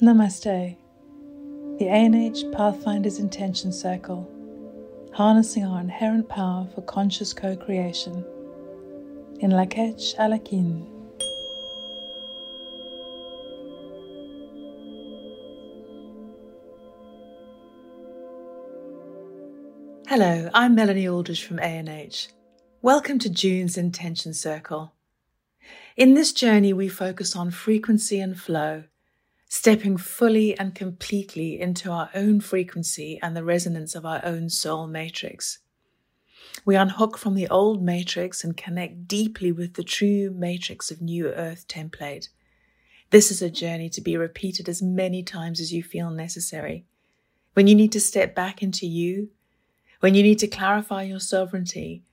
Namaste. The ANH Pathfinders Intention Circle, harnessing our inherent power for conscious co creation. In Lak'ech Alakin. Hello, I'm Melanie Aldridge from ANH. Welcome to June's Intention Circle. In this journey, we focus on frequency and flow, stepping fully and completely into our own frequency and the resonance of our own soul matrix. We unhook from the old matrix and connect deeply with the true matrix of New Earth template. This is a journey to be repeated as many times as you feel necessary. When you need to step back into you, when you need to clarify your sovereignty,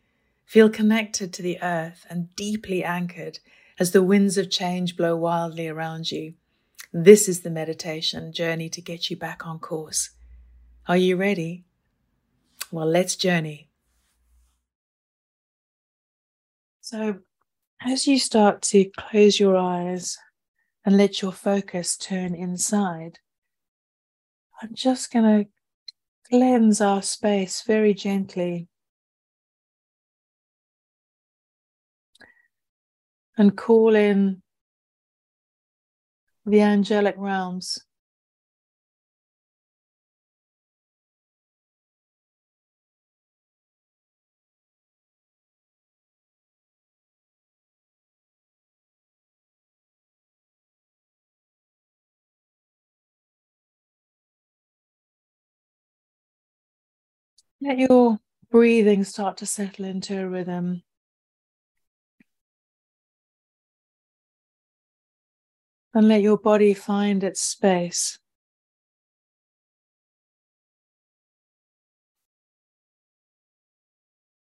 feel connected to the earth and deeply anchored as the winds of change blow wildly around you. This is the meditation journey to get you back on course. Are you ready? Well, let's journey. So, as you start to close your eyes and let your focus turn inside, I'm just going to cleanse our space very gently and call in the angelic realms. Let your breathing start to settle into a rhythm. And let your body find its space.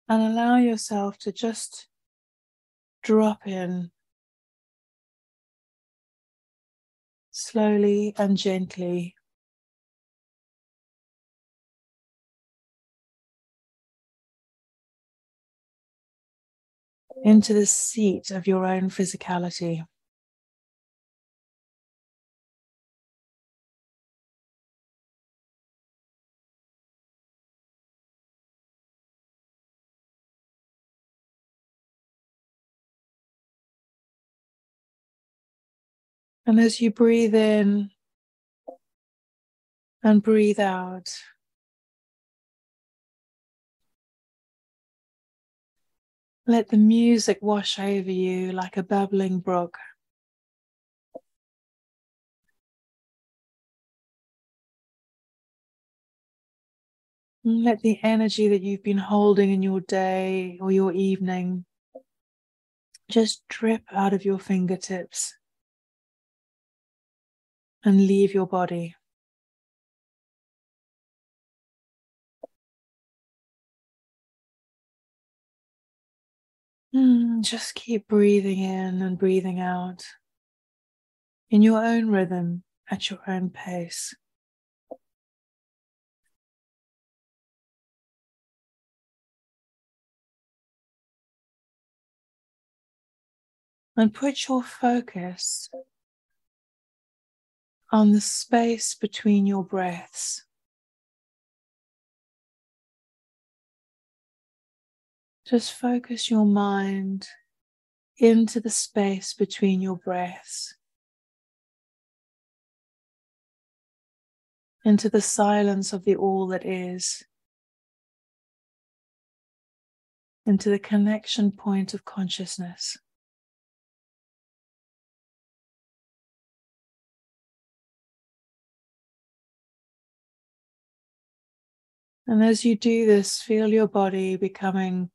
And allow yourself to just drop in slowly and gently. Into the seat of your own physicality. And as you breathe in and breathe out, let the music wash over you like a bubbling brook. let the energy that you've been holding in your day or your evening just drip out of your fingertips and leave your body. Mm, just keep breathing in and breathing out in your own rhythm at your own pace. And put your focus on the space between your breaths. Just focus your mind into the space between your breaths, into the silence of the all that is, into the connection point of consciousness. And as you do this, feel your body becoming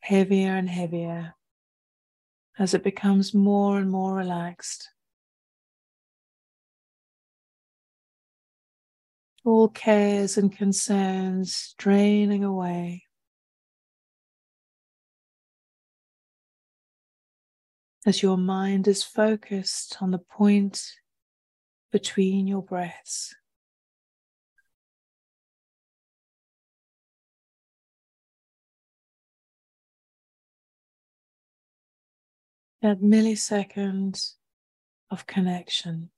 heavier and heavier as it becomes more and more relaxed. All cares and concerns draining away. As your mind is focused on the point between your breaths. that millisecond of connection.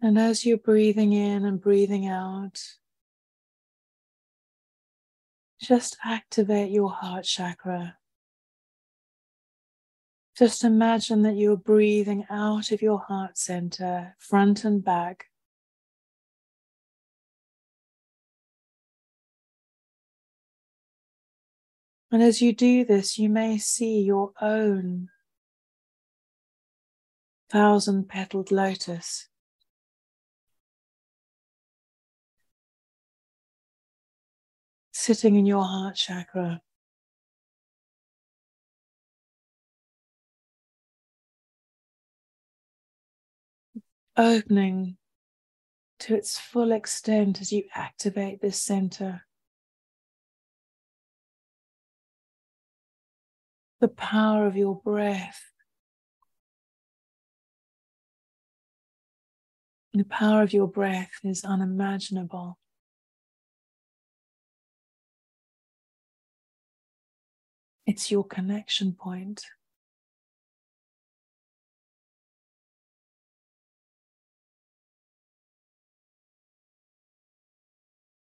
And as you're breathing in and breathing out, just activate your heart chakra. Just imagine that you're breathing out of your heart center, front and back. And as you do this, you may see your own thousand petaled lotus sitting in your heart chakra. Opening to its full extent as you activate this center. The power of your breath. The power of your breath is unimaginable. It's your connection point.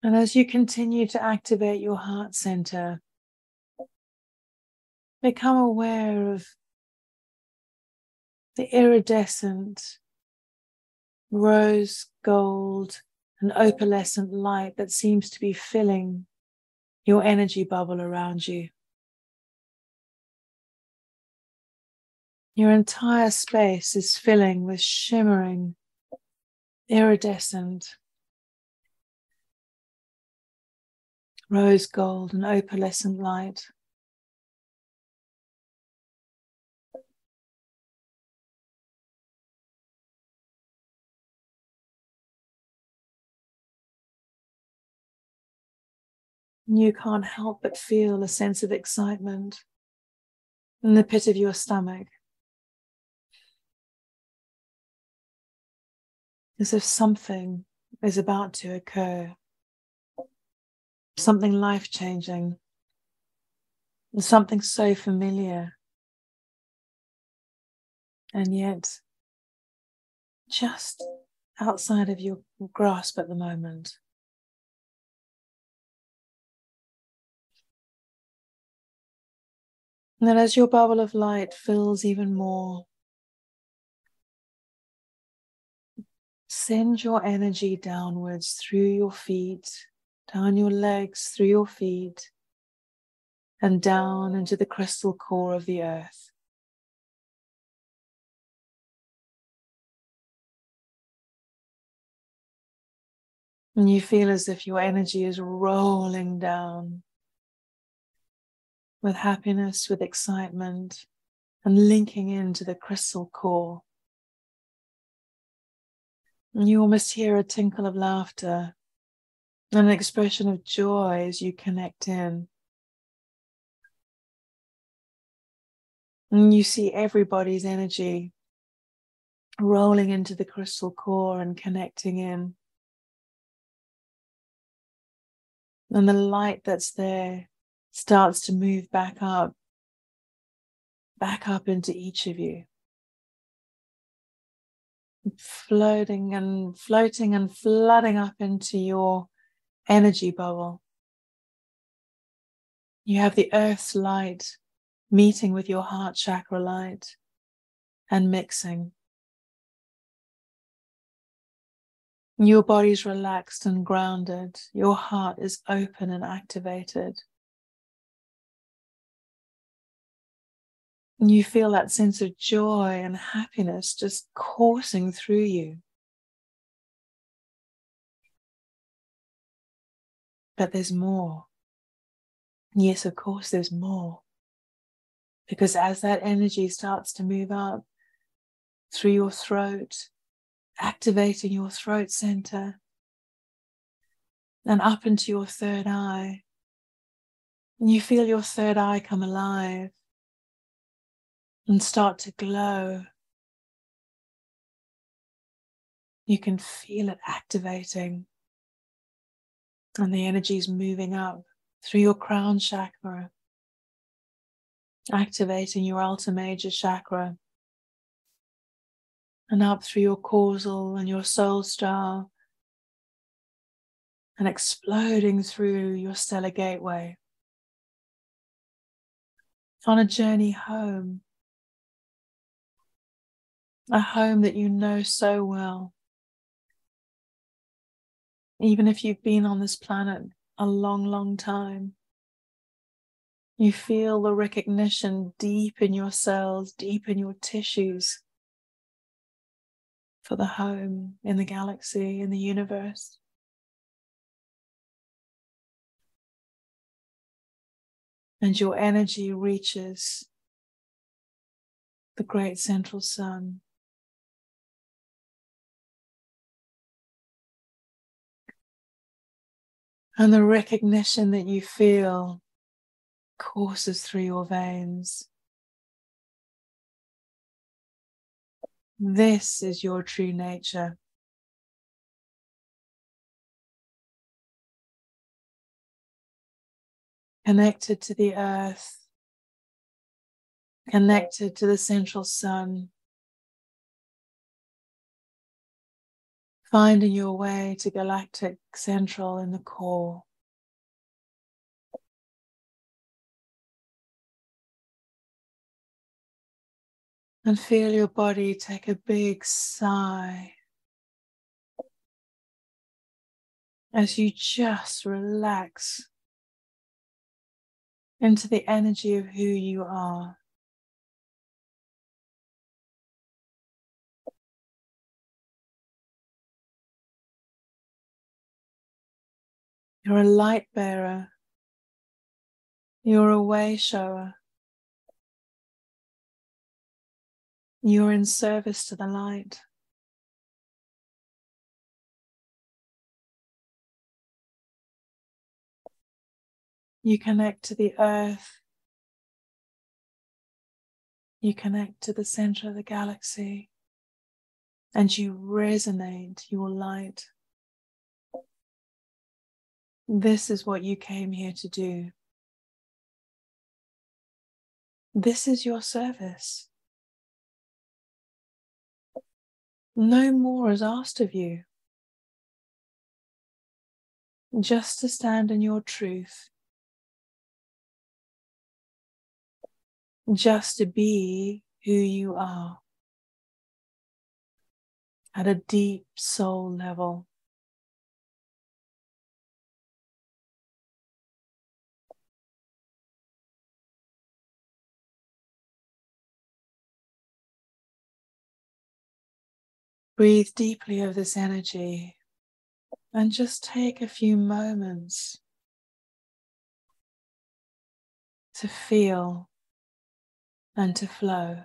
And as you continue to activate your heart center, become aware of the iridescent rose gold and opalescent light that seems to be filling your energy bubble around you. Your entire space is filling with shimmering, iridescent, rose gold, and opalescent light. You can't help but feel a sense of excitement in the pit of your stomach. As if something is about to occur, something life changing, something so familiar, and yet just outside of your grasp at the moment. And then, as your bubble of light fills even more, Send your energy downwards through your feet, down your legs, through your feet, and down into the crystal core of the earth. And you feel as if your energy is rolling down with happiness, with excitement, and linking into the crystal core. You almost hear a tinkle of laughter, and an expression of joy as you connect in. And you see everybody's energy rolling into the crystal core and connecting in. And the light that's there starts to move back up, back up into each of you floating and floating and flooding up into your energy bubble. You have the earth's light meeting with your heart chakra light and mixing. Your body's relaxed and grounded. Your heart is open and activated. And you feel that sense of joy and happiness just coursing through you. But there's more. Yes, of course, there's more. Because as that energy starts to move up through your throat, activating your throat center, and up into your third eye, and you feel your third eye come alive and start to glow. You can feel it activating, and the energy is moving up through your crown chakra, activating your Alta Major chakra, and up through your causal and your soul star and exploding through your stellar gateway on a journey home, a home that you know so well. Even if you've been on this planet a long, long time, you feel the recognition deep in your cells, deep in your tissues for the home in the galaxy, in the universe. And your energy reaches the great central sun. And the recognition that you feel courses through your veins. This is your true nature. Connected to the earth, connected to the central sun, finding your way to galactic central in the core. And feel your body take a big sigh as you just relax into the energy of who you are. You're a light bearer. You're a way shower. You're in service to the light. You connect to the earth. You connect to the center of the galaxy and you resonate your light. This is what you came here to do. This is your service. No more is asked of you. Just to stand in your truth. Just to be who you are at a deep soul level. Breathe deeply of this energy and just take a few moments to feel and to flow.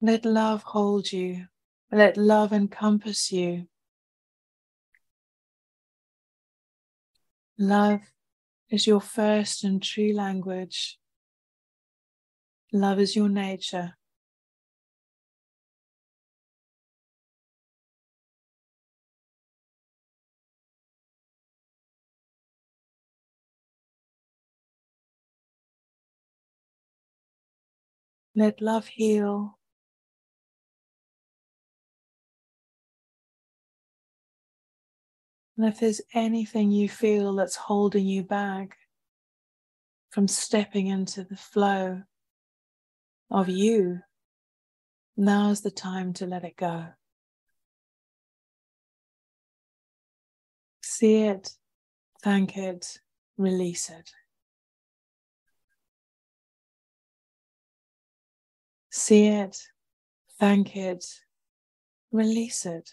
Let love hold you. Let love encompass you. Love is your first and true language. Love is your nature. Let love heal. And if there's anything you feel that's holding you back from stepping into the flow of you, now's the time to let it go. See it, thank it, release it. See it, thank it, release it.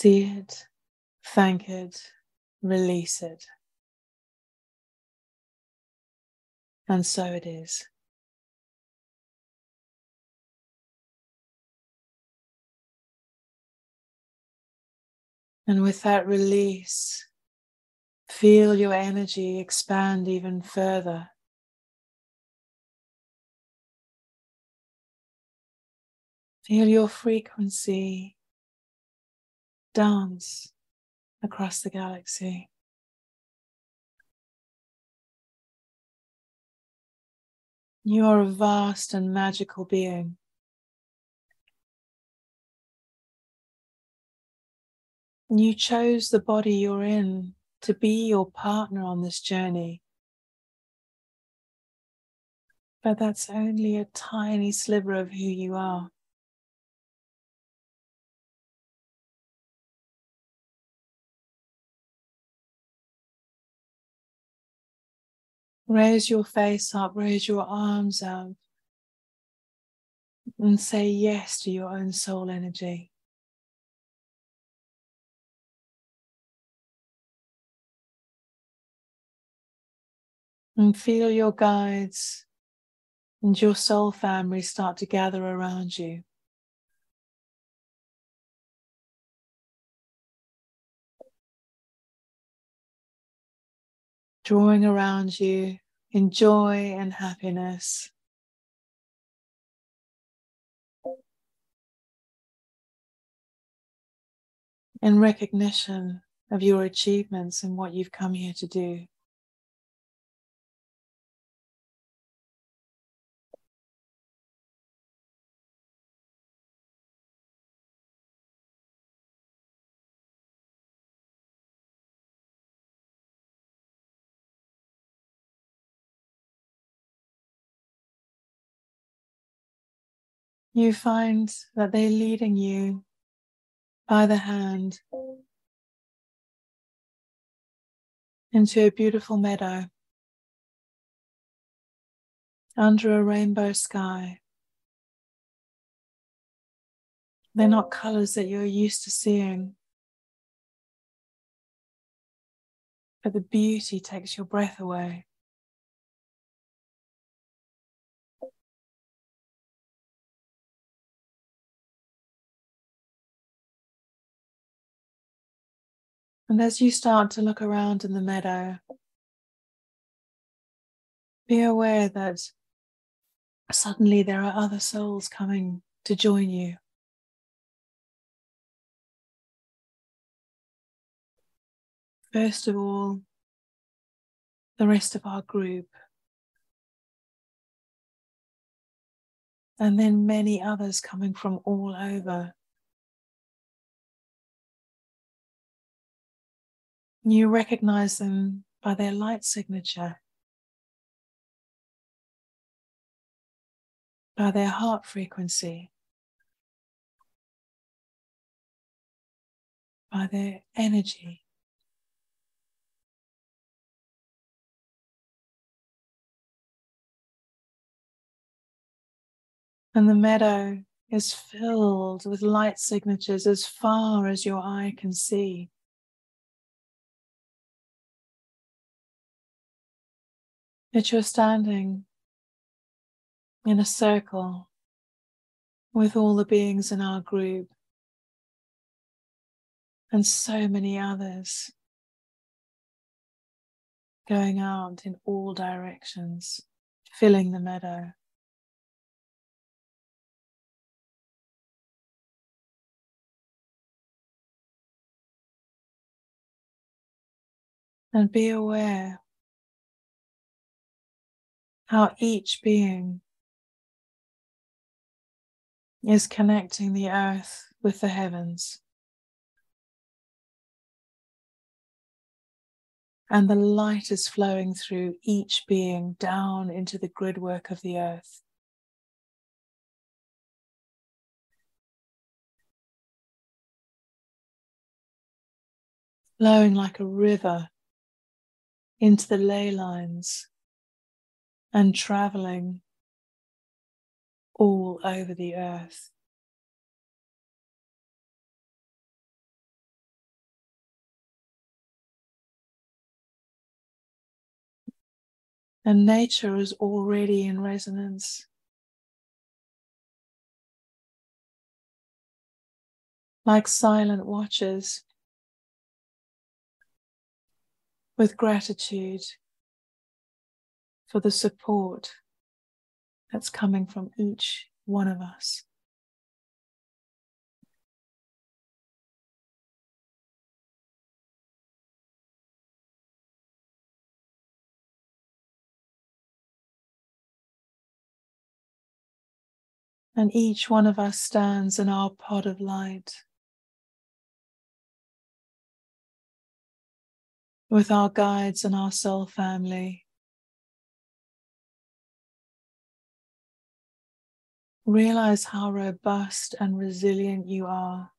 See it, thank it, release it. And so it is. And with that release, feel your energy expand even further. Feel your frequency dance across the galaxy. You are a vast and magical being. You chose the body you're in to be your partner on this journey. But that's only a tiny sliver of who you are. Raise your face up, raise your arms up, and say yes to your own soul energy. And feel your guides and your soul family start to gather around you. Drawing around you in joy and happiness. In recognition of your achievements and what you've come here to do. You find that they're leading you by the hand into a beautiful meadow under a rainbow sky. They're not colors that you're used to seeing, but the beauty takes your breath away. And as you start to look around in the meadow, be aware that suddenly there are other souls coming to join you. First of all, the rest of our group, and then many others coming from all over. You recognize them by their light signature, by their heart frequency, by their energy. And the meadow is filled with light signatures as far as your eye can see. That you're standing in a circle with all the beings in our group and so many others going out in all directions, filling the meadow. And be aware how each being is connecting the earth with the heavens. And the light is flowing through each being down into the gridwork of the earth. Flowing like a river into the ley lines and traveling all over the earth. And nature is already in resonance. Like silent watchers with gratitude for the support that's coming from each one of us. And each one of us stands in our pod of light with our guides and our soul family Realize how robust and resilient you are,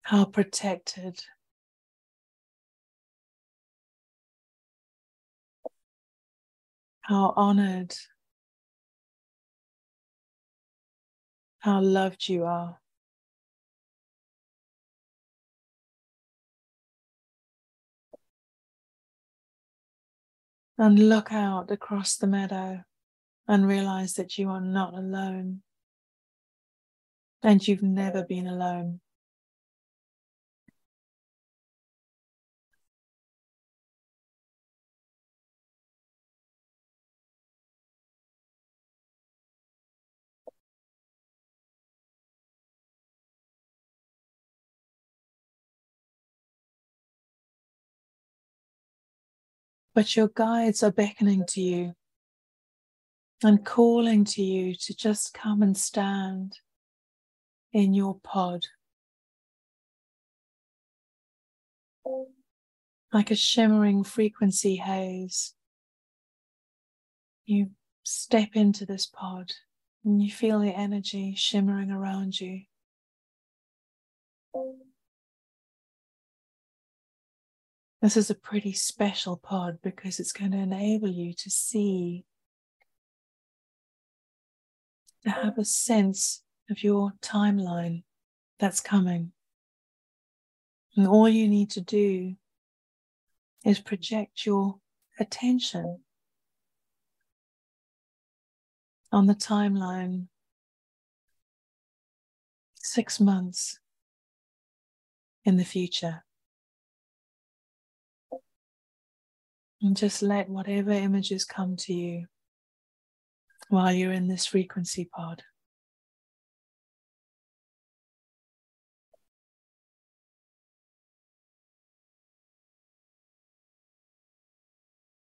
how protected. How honored how loved you are. And look out across the meadow and realize that you are not alone. And you've never been alone. but your guides are beckoning to you and calling to you to just come and stand in your pod. Like a shimmering frequency haze, you step into this pod and you feel the energy shimmering around you. This is a pretty special pod because it's going to enable you to see, to have a sense of your timeline that's coming. And all you need to do is project your attention on the timeline six months in the future. And just let whatever images come to you while you're in this frequency pod.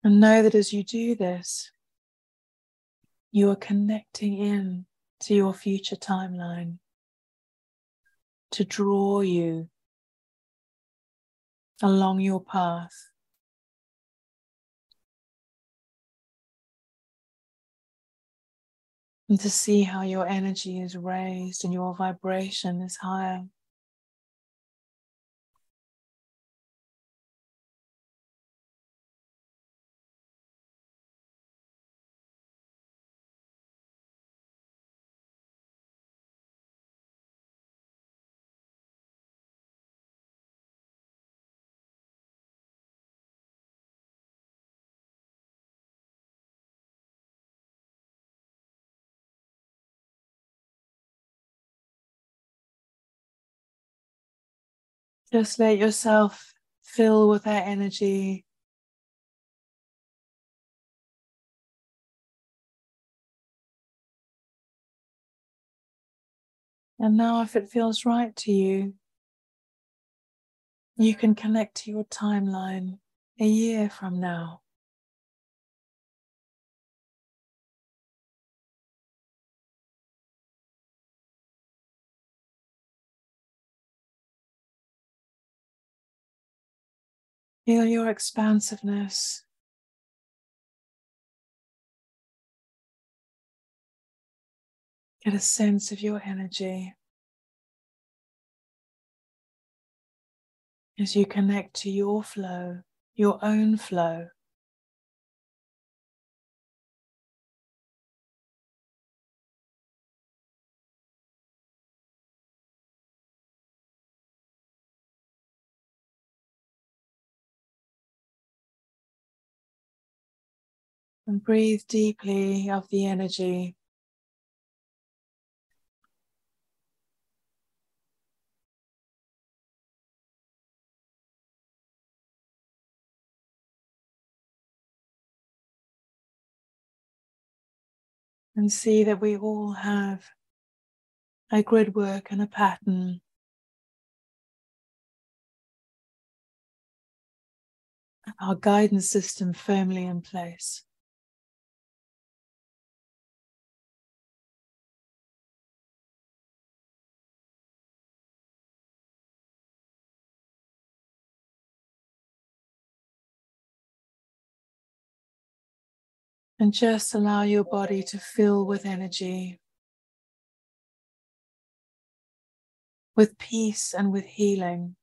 And know that as you do this, you are connecting in to your future timeline to draw you along your path. And to see how your energy is raised and your vibration is higher. Just let yourself fill with that energy. And now, if it feels right to you, you can connect to your timeline a year from now. Feel your expansiveness. Get a sense of your energy as you connect to your flow, your own flow. And breathe deeply of the energy. And see that we all have a grid work and a pattern our guidance system firmly in place. And just allow your body to fill with energy, with peace and with healing.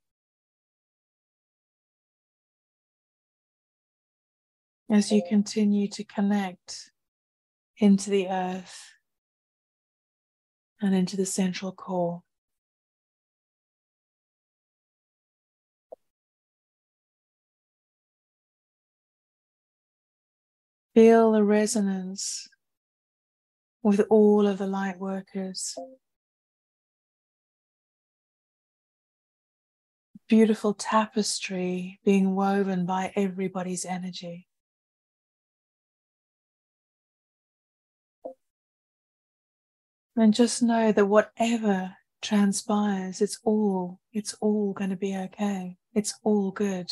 As you continue to connect into the earth and into the central core. Feel the resonance with all of the light workers. Beautiful tapestry being woven by everybody's energy. And just know that whatever transpires, it's all, it's all going to be okay. It's all good.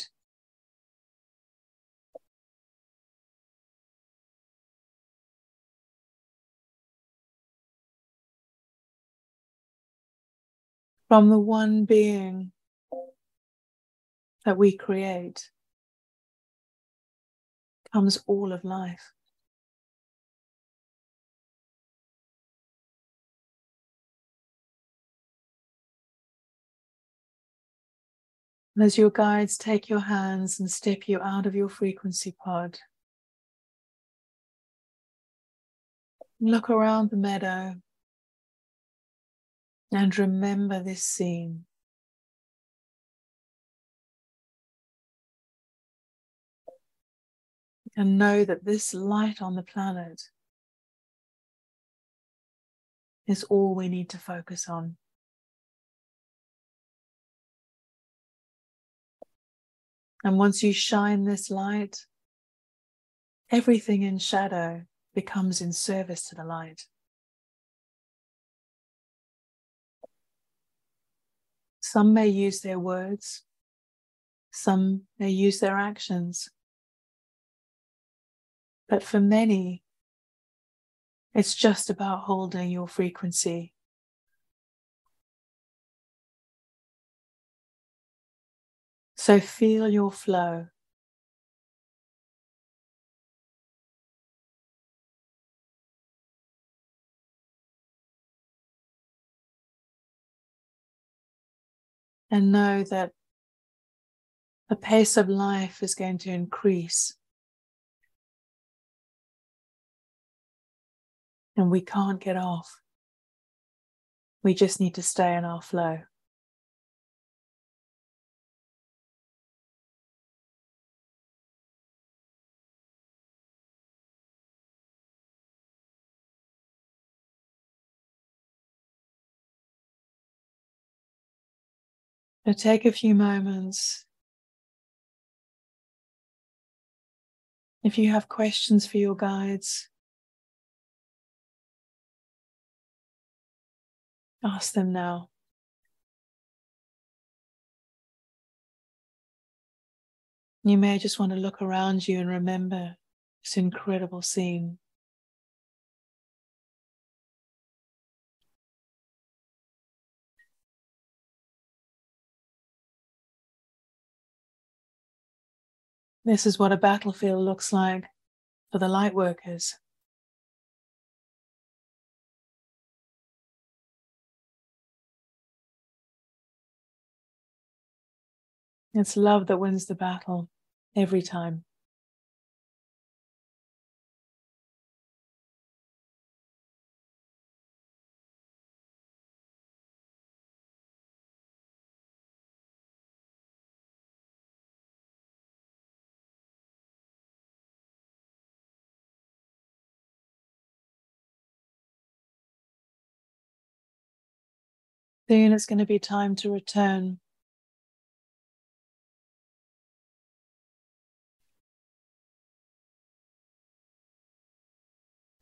From the one being that we create comes all of life. And as your guides take your hands and step you out of your frequency pod, look around the meadow and remember this scene. And know that this light on the planet is all we need to focus on. And once you shine this light, everything in shadow becomes in service to the light. Some may use their words, some may use their actions. But for many, it's just about holding your frequency. So feel your flow. And know that the pace of life is going to increase. And we can't get off. We just need to stay in our flow. So take a few moments. If you have questions for your guides, ask them now. You may just want to look around you and remember this incredible scene. This is what a battlefield looks like for the light workers. It's love that wins the battle every time. Soon it's going to be time to return.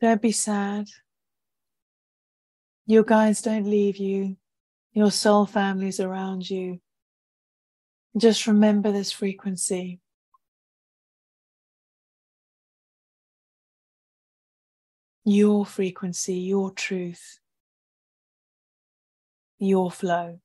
Don't be sad. Your guides don't leave you. Your soul families around you. Just remember this frequency. Your frequency, your truth your flow.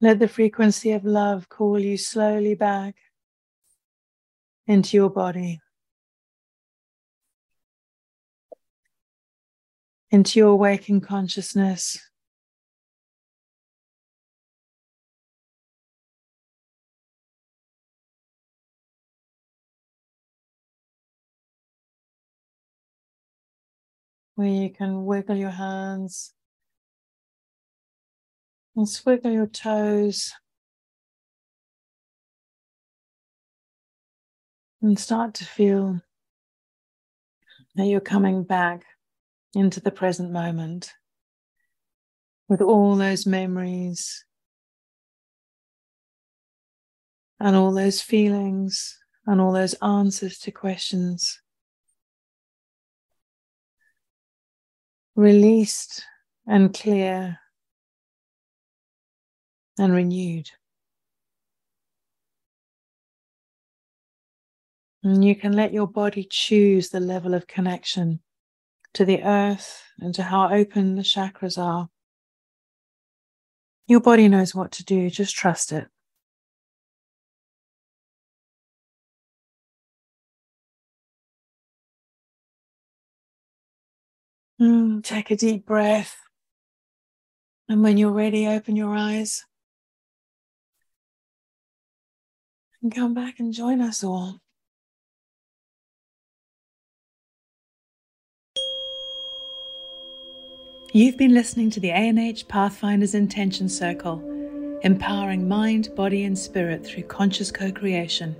Let the frequency of love call you slowly back into your body, into your waking consciousness. Where you can wiggle your hands and swiggle your toes. And start to feel that you're coming back into the present moment with all those memories and all those feelings and all those answers to questions released and clear and renewed. And you can let your body choose the level of connection to the earth and to how open the chakras are. Your body knows what to do, just trust it. Mm, take a deep breath. And when you're ready, open your eyes. And come back and join us all. You've been listening to the ANH Pathfinders Intention Circle, empowering mind, body, and spirit through conscious co creation.